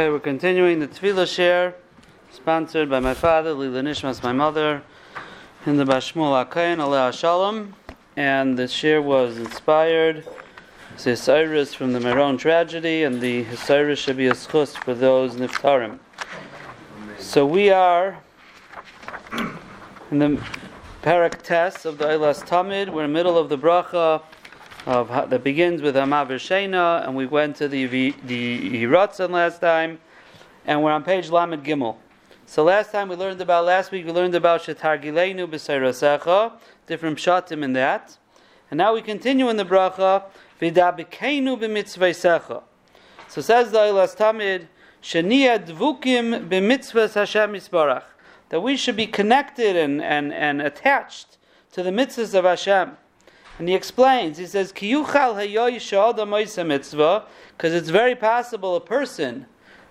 Okay, we're continuing the Tefillah share, sponsored by my father, Lila Nishmas, my mother, in the Bashmul Akayin, Allah Shalom. And the share was inspired, the Cyrus from the Meron tragedy, and the Cyrus should be a for those Niftarim. So we are in the Parak Test of the Eilas Tamid. We're in the middle of the bracha of that begins with Hamav Shena, and we went to the the Yiratzan last time, and we're on page Lamed Gimel. So last time we learned about last week we learned about Shatar Gilenu b'Seirasecha, different pshatim in that, and now we continue in the bracha Vidabikeinu b'Mitzvaysecha. So says the Eilas Tamid, Shania Dvukim b'Mitzvahs Hashem Yisbarach, that we should be connected and, and, and attached to the mitzvahs of Hashem. And he explains, he says, because it's very possible a person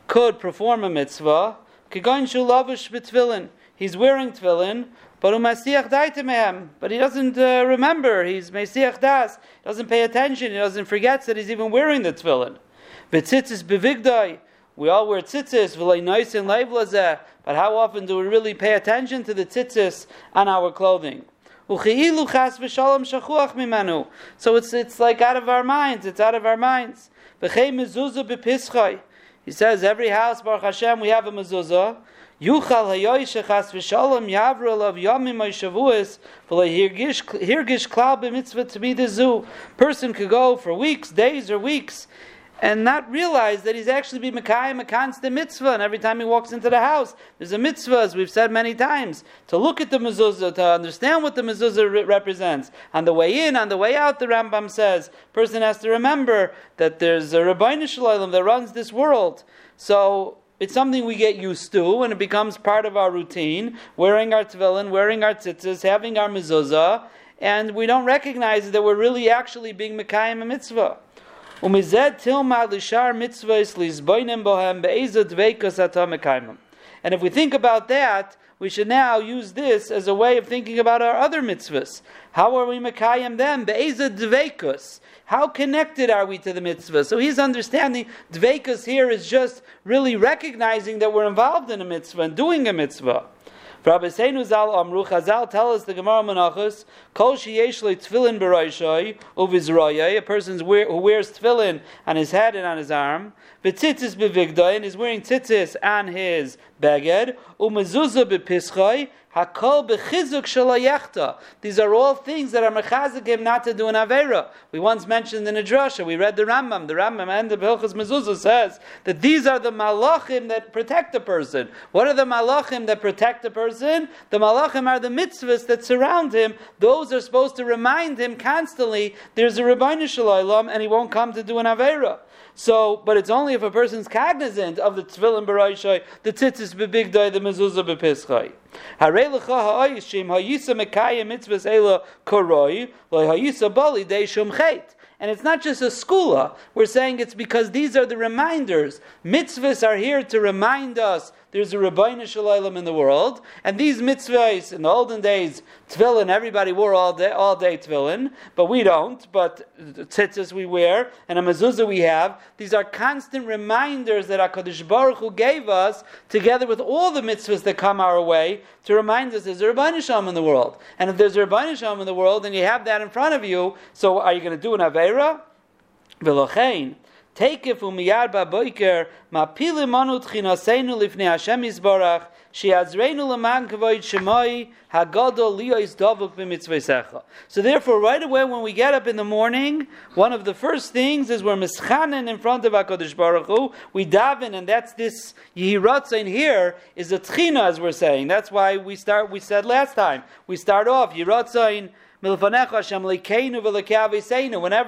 could perform a mitzvah, he's wearing tefillin, but but he doesn't uh, remember, he's mesiach das, He doesn't pay attention, he doesn't forget that he's even wearing the tefillin. V'tzitzis bevigdai, we all wear tzitzis, v'lay nice and but how often do we really pay attention to the tzitzis on our clothing? So it's, it's like out of our minds, it's out of our minds. He says, every house, Baruch Hashem, we have a mezuzah. Yuchal hayoy shechas v'shalom yavrul of yomim ay shavuos hirgish klal b'mitzvah to be the zoo. Person could go for weeks, days, or weeks and not realize that he's actually be Mekayim a constant mitzvah. And every time he walks into the house, there's a mitzvah, as we've said many times, to look at the mezuzah, to understand what the mezuzah re- represents. On the way in, on the way out, the Rambam says, person has to remember that there's a Rabbi Shalom that runs this world. So it's something we get used to, and it becomes part of our routine, wearing our tefillin, wearing our tzitzis, having our mezuzah, and we don't recognize that we're really actually being Mekayim a mitzvah. And if we think about that, we should now use this as a way of thinking about our other mitzvahs. How are we mekayim them? Be'ezot dveikus. How connected are we to the mitzvah? So he's understanding dveikus here is just really recognizing that we're involved in a mitzvah and doing a mitzvah. Rabbi Seinu Zal Amru Chazal tell us the Gemara Menachos Kol sheyesh le tefillin b'roishay uvizroyay a person who wears tefillin on his head and on his arm v'tzitzis b'vigdai and is wearing tzitzis on his beged umezuzah b'pischai Hakol bechizuk shalayechta. These are all things that are mechazikim not to do an avera. We once mentioned in a drasha. We read the Rambam. The Rambam and the Hilchas Mezuzah says that these are the malachim that protect a person. What are the malachim that protect a person? The malachim are the mitzvahs that surround him. Those are supposed to remind him constantly. There's a Rebbeinu Shalom, and he won't come to do an avera. So, but it's only if a person's cognizant of the tefillin b'roishay, the tzitzis b'bigdai, the mezuzah b'pischai. Harei lecha ha'ayishim ha'yisa mekayim mitzvahs ela koroi, lo ha'yisa bali dei shum chet. And it's not just a skula. We're saying it's because these are the reminders. Mitzvahs are here to remind us there's a Rabbeinu Shalom in the world, and these mitzvahs in the olden days, tefillin, everybody wore all day, all day tefillin, but we don't. But tzitzis we wear, and a mezuzah we have. These are constant reminders that Hakadosh Baruch Hu gave us, together with all the mitzvahs that come our way, to remind us there's a Rabbeinu Shalom in the world. And if there's a Rabbeinu Shalom in the world, and you have that in front of you, so are you going to do an Hashem Laman Kavoid Shemoi, Dovuk. So therefore, right away when we get up in the morning, one of the first things is we're mischanen in front of HaKadosh Baruch Hu, we daven, and that's this Yehiratzain here, is a Tchina, as we're saying. That's why we start, we said last time, we start off, Yehiratzain, Whenever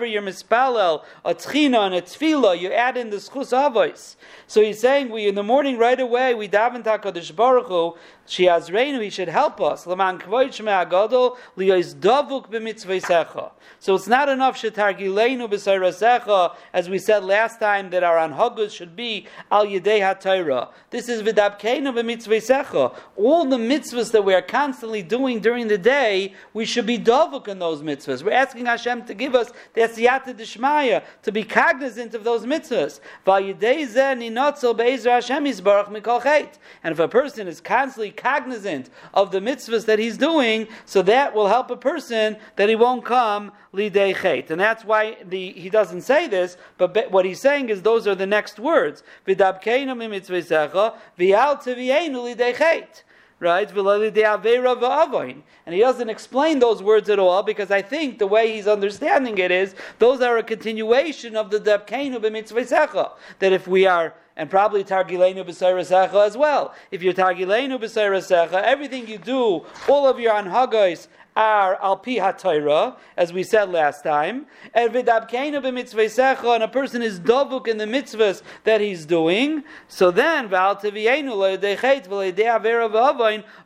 you're mispalel, a tchina and a tefillah, you add in the schus avos. So he's saying we in the morning right away we daven Hakadosh Baruch Hu Shiazreinu, he should help us. Liyos davuk. So it's not enough shetargileinu b'sayrasecha, as we said last time, that our anhagus should be al yedei hatayra. This is v'dabkeinu b'mitzvaysecha. All the mitzvahs that we are constantly doing during the day, we should be davuk in those mitzvahs. We're asking Hashem to give us the asiyata dishmaya, to be cognizant of those mitzvahs. V'yedei zeh ninotzel Hashem yisbarach mikol. And if a person is constantly cognizant of the mitzvahs that he's doing, so that will help a person that he won't come lidei chet. And that's why the, he doesn't say this, but what he's saying is those are the next words. Right? And he doesn't explain those words at all because I think the way he's understanding it is those are a continuation of the Debkenu b'mitzvah That if we are and probably targilenu b'sayrasecha as well. If you're targilenu everything you do, all of your anhagos are al pi hatayra, as we said last time, and vidabkeinu b'mitzvaysecha, and a person is dovuk in the mitzvahs that he's doing. So then,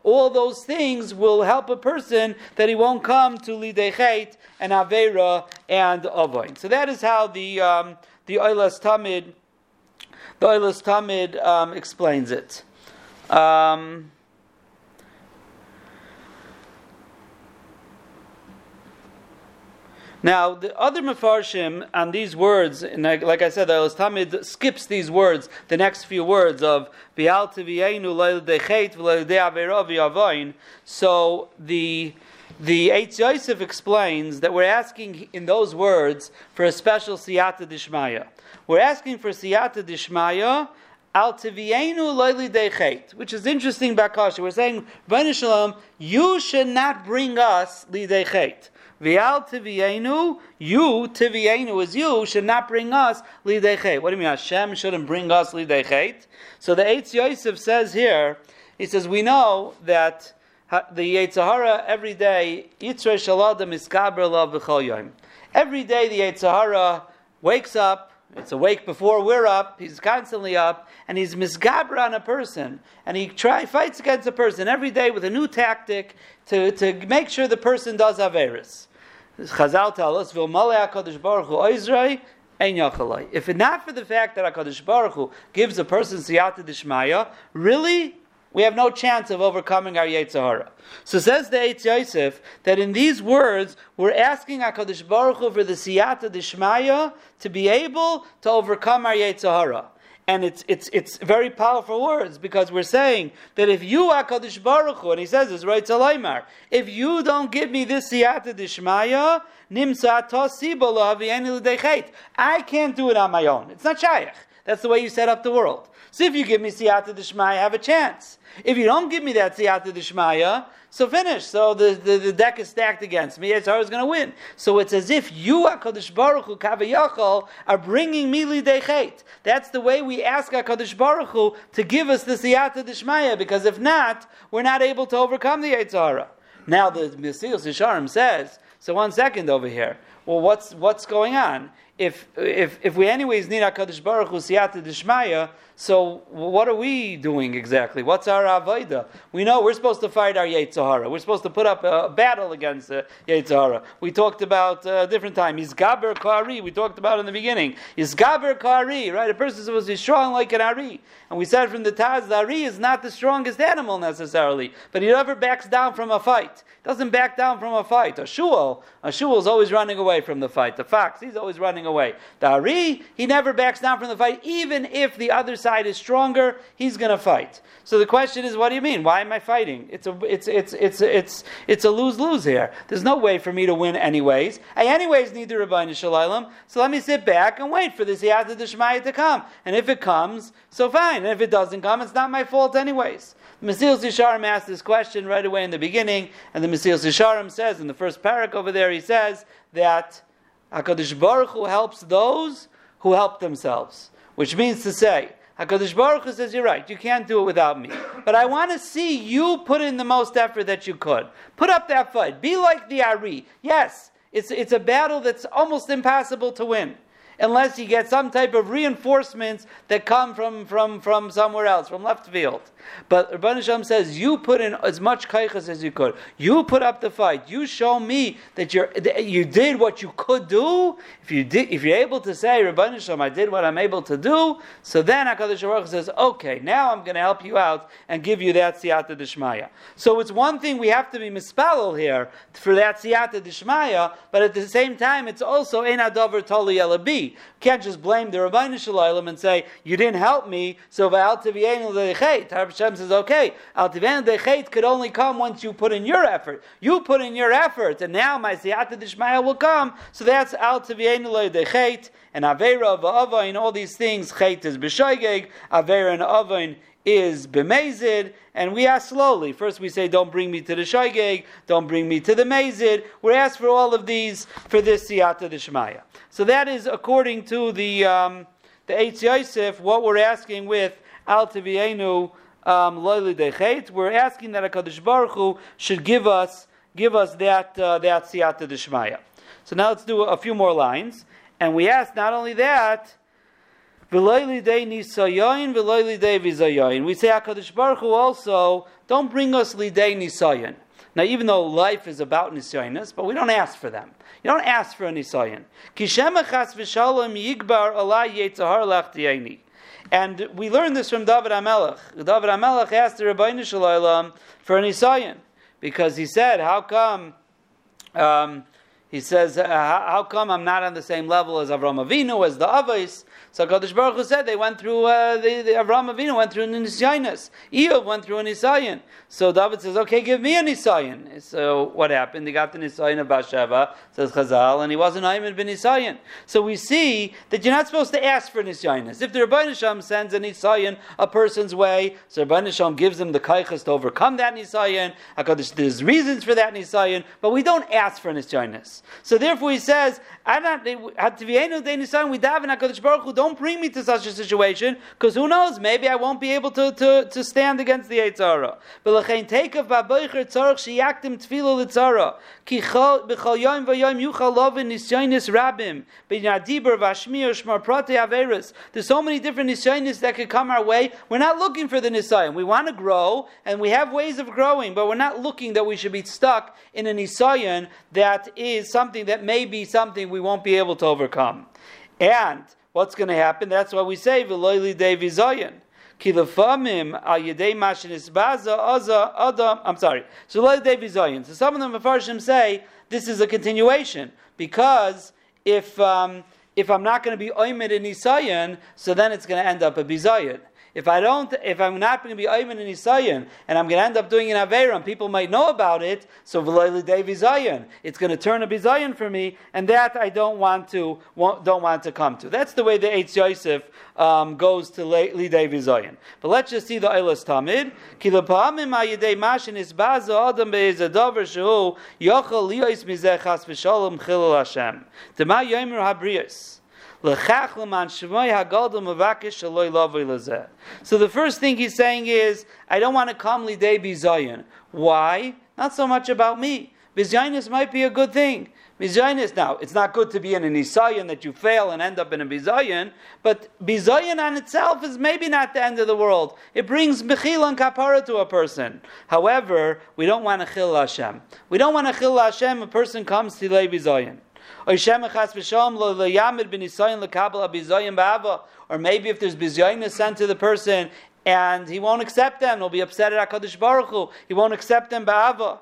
all those things will help a person that he won't come to lidechet and avera and avoin. So that is how the um, the oilas tamid the oilas tamid um, explains it. Um, Now, the other Mefarshim on these words, and like I said, the Tamid skips these words, the next few words of So the the Eitz Yosef explains that we're asking in those words for a special siyata dishmaya. We're asking for siyata dishmaya al tivienu loyli dechet, which is interesting. Bakasha, we're saying, Shalom, you should not bring us lidechet. Vial tivienu, you tivienu is you should not bring us lidechet. What do you mean? Hashem shouldn't bring us lidechet. So the Eitz Yosef says here, he says we know that the Yetzer Hara every day Yitzray Shaladam is Love Yom. Every day the Yetzer Hara wakes up. It's awake before we're up. He's constantly up, and he's misgabra on a person, and he try fights against a person every day with a new tactic to, to make sure the person does Averis. Chazal tell us, HaKadosh Baruch Hu Oizrei, if not for the fact that HaKadosh Baruch Hu gives a person siyata dishmaya, really, we have no chance of overcoming our Yetzer Hara. So says the Eitz Yosef that in these words, we're asking HaKadosh Baruch Hu for the siyata dishmaya to be able to overcome our Yetzer Hara. And it's, it's, it's very powerful words because we're saying that if you HaKadosh Baruch Hu, and he says this, right, Salaymar, if you don't give me this siyata dishmaya, nimsa I can't do it on my own. It's not shaykh. That's the way you set up the world. So if you give me siyata dishmaya, I have a chance. If you don't give me that siyata dishmaya, so finish. So the, the, the, deck is stacked against me. It's always going to win. So it's as if you, HaKadosh Baruch Hu, Kavayachal, are bringing me lidechet. That's the way we ask HaKadosh Baruch Hu to give us the siyata dishmaya, because if not, we're not able to overcome the Yetzer Hara. Now the Mesilas Yesharim says, so one second over here. Well, what's, what's going on? If, if, if we anyways need HaKadosh Baruch Hu siyata dishmaya, so what are we doing exactly? What's our avodah? We know we're supposed to fight our Yetzer Hara. We're supposed to put up a battle against uh, Yetzer Hara. We talked about uh, a different time. Gaber Kari. We talked about in the beginning. Gaber Kari. Right? A person is supposed to be strong like an Ari. And we said from the Taz, the Ari is not the strongest animal necessarily, but he never backs down from a fight. Doesn't back down from a fight. A shul, a shul is always running away from the fight. The fox, he's always running away. The Ari, he never backs down from the fight, even if the other side is stronger, he's going to fight. So the question is, what do you mean? Why am I fighting? It's a, it's, it's, it's, it's, it's a lose lose here. There's no way for me to win, anyways. I, anyways, need the Rabbi Shalom, so let me sit back and wait for this Yad Shemaya to come. And if it comes, so fine. And if it doesn't come, it's not my fault, anyways. The Mesilas Yesharim asked this question right away in the beginning, and the Mesilas Yesharim says in the first parak over there, he says that Hakadosh Baruch Hu helps those who help themselves, which means to say Hakadosh Baruch Hu says, "You're right. You can't do it without me. But I want to see you put in the most effort that you could. Put up that fight. Be like the Ari. Yes, it's it's a battle that's almost impossible to win. Unless you get some type of reinforcements that come from, from, from somewhere else, from left field. But Rabban Shalom says, you put in as much kaichas as you could. You put up the fight. You show me that, you're, that you did what you could do. If, you if you're able to say, Rabban Shalom, I did what I'm able to do, so then HaKadosh Baruch says, okay, now I'm going to help you out and give you that siyata dishmaya. So it's one thing we have to be mispalel here for that siyata dishmaya, but at the same time, it's also in adover toli elabi. Can't just blame the Rabbi Shalom and say, you didn't help me, so tivienu Hashem says, okay, Al Dechet could only come once you put in your effort. You put in your effort, and now my Siyata Dishmaya will come. So that's Al Dechet, and Avera Va'avain, all these things. Chet is B'shoigeg, Avera and Avain is bemazid, and we ask slowly. First, we say, "Don't bring me to the shaygeg, don't bring me to the mazid." We're asked for all of these for this siyata deshmaya. So that is according to the um, the Eitz Yosef, what we're asking with al tivienu um, we're asking that HaKadosh Baruch Hu should give us, give us that, uh, that siyata deshmaya. So now let's do a few more lines. And we ask not only that, we say HaKadosh Baruch Hu also, don't bring us lidei nisayon. Now, even though life is about nisayonis, but we don't ask for them. You don't ask for a v'shalom yigbar and we learn this from David Amelech. David Amelech asked the Rabbeinu Shalom for an Isayan because he said, "How come?" Um, he says, uh, "How come I'm not on the same level as Avram Avinu as the Avos?" So Kadosh Baruch Hu said they went through uh, the, the Avram Avinu went through an Nisyanis. Eov went through an Nisayan. So David says, "Okay, give me a Nisayan." So what happened? He got the Nisayan of Bathsheba, says Chazal, and he wasn't Ayman bin Nisayan. So we see that you're not supposed to ask for Nisyanis. If the Rabbi Nisham sends a Nisayan a person's way, so Rabbi Nisham gives them the kaichas to overcome that Nisayan. There's reasons for that Nisayan, but we don't ask for So therefore, he says, Hu don't bring me to such a situation, because who knows, maybe I won't be able to, to, to stand against the Yetzer Hara. There's so many different nisyonis that could come our way. We're not looking for the nisayon. We want to grow, and we have ways of growing, but we're not looking that we should be stuck in a nisayon that is something that may be something we won't be able to overcome. And what's going to happen? That's why we say v'loyli devi zayin. Kilafamim al yedei mashin baza aza adam. I'm sorry. So some of them Mepharshim say this is a continuation because if um, if I'm not going to be oimed in Isayan, so then it's going to end up a bizayin. If I don't, if I'm not going to be Ayman in Isayan, and I'm going to end up doing an Avera, and people might know about it, so V'layli Devi Zayin, it's going to turn a Bizayan for me, and that I don't want to, don't want to come to. That's the way the Eitz Yosef um, goes to Lidei Vizayin. But let's just see the Eilas Tamid. Ki habriyos. So the first thing he's saying is, I don't want to come lidei bizayin. Why? Not so much about me. Bizayinis might be a good thing. Bizayinis, now, it's not good to be in an Isayan that you fail and end up in a Bizayin, but Bizayin on itself is maybe not the end of the world. It brings Bechil and Kapara to a person. However, we don't want to Chil Hashem. We don't want to Chil Hashem, a person comes to Lei Bizayin. Or maybe if there's bizayin sent to the person and he won't accept them, he'll be upset at HaKadosh Baruch Hu. He won't accept them ba'ava.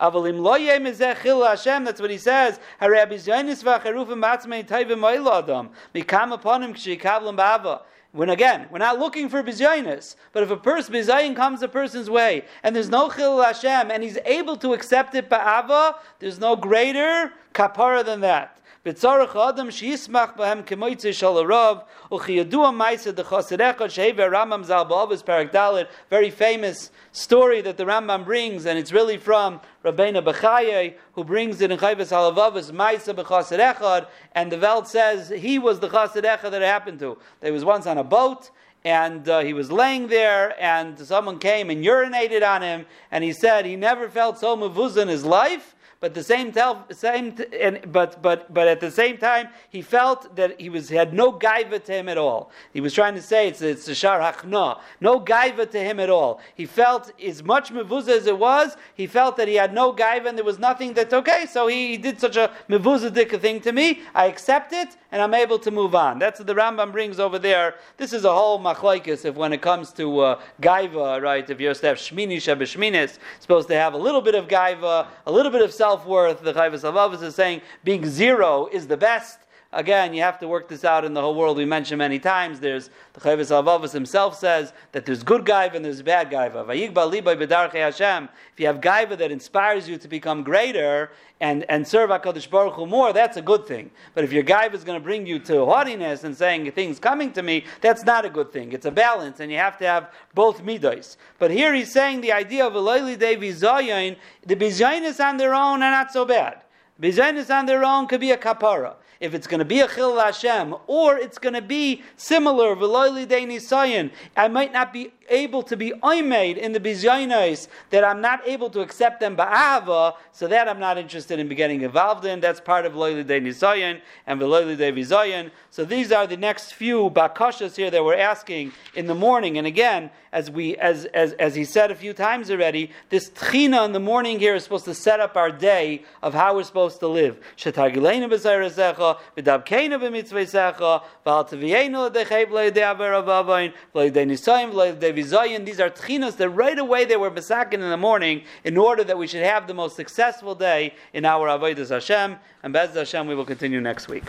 Avalim lo Hashem. That's what he says. Harei bizyonis v'acherufim b'atzmei tayvim adam. Mikam upon him k'shikavlim ba'ava. When again, we're not looking for bizyonis, but if a person bizayin comes a person's way and there's no chil Hashem and he's able to accept it ba'ava, there's no greater kapara than that. B'tzarech adam sheyismach b'hem kemoitze shalarav uchiyadua ma'isa dechaserecha sheheve Rambam Zal Ba'avos Parak Dalit. Very famous story that the Rambam brings, and it's really from Rabbeinu Bechaye, who brings it in Chayvus Halavavos Ma'isa b'chaserechad, and the Welt says he was the chaserecha that it happened to. There was once on a boat, and uh, he was laying there, and someone came and urinated on him, and he said he never felt so mavuz in his life but the same tel, same t- and but but but at the same time he felt that he was had no gaiva to him at all. He was trying to say it's it's a shar hachna, no gaiva to him at all. He felt as much mevuzah as it was, he felt that he had no gaiva and there was nothing that's okay. So he, he did such a mevuzah thing to me. I accept it and I'm able to move on. That's what the Rambam brings over there. This is a whole machlaikis if when it comes to uh, gaiva, right? If you're to have shmini shebeshminis, supposed to have a little bit of gaiva, a little bit of self worth. The Chayvus Avavas is saying being zero is the best. Again, you have to work this out in the whole world. We mentioned many times. There's the Chavis Avavas himself says that there's good gaiva and there's bad gaiva. If you have gaiva that inspires you to become greater and, and serve Hakadosh Baruch Hu more, that's a good thing. But if your gaiva is going to bring you to haughtiness and saying things coming to me, that's not a good thing. It's a balance, and you have to have both midos. But here he's saying the idea of a loyli devi zayin. The bizayin is on their own and not so bad. Bizayin is on their own could be a kapara if it's going to be a chil Hashem, or it's going to be similar, I might not be able to be oimed in the bizyainos that I'm not able to accept them ba'ava, so that I'm not interested in getting involved in. That's part of loyli de nisayan and veloyli de vizayan. So these are the next few bakashas here that we're asking in the morning. And again, as we as as as he said a few times already, this tchina in the morning here is supposed to set up our day of how we're supposed to live. V'dabkeina b'mitzvaysecha, v'al Vizayin, these are tchinas that right away they were besakin in the morning in order that we should have the most successful day in our Avodah Hashem. And Bez Hashem, we will continue next week.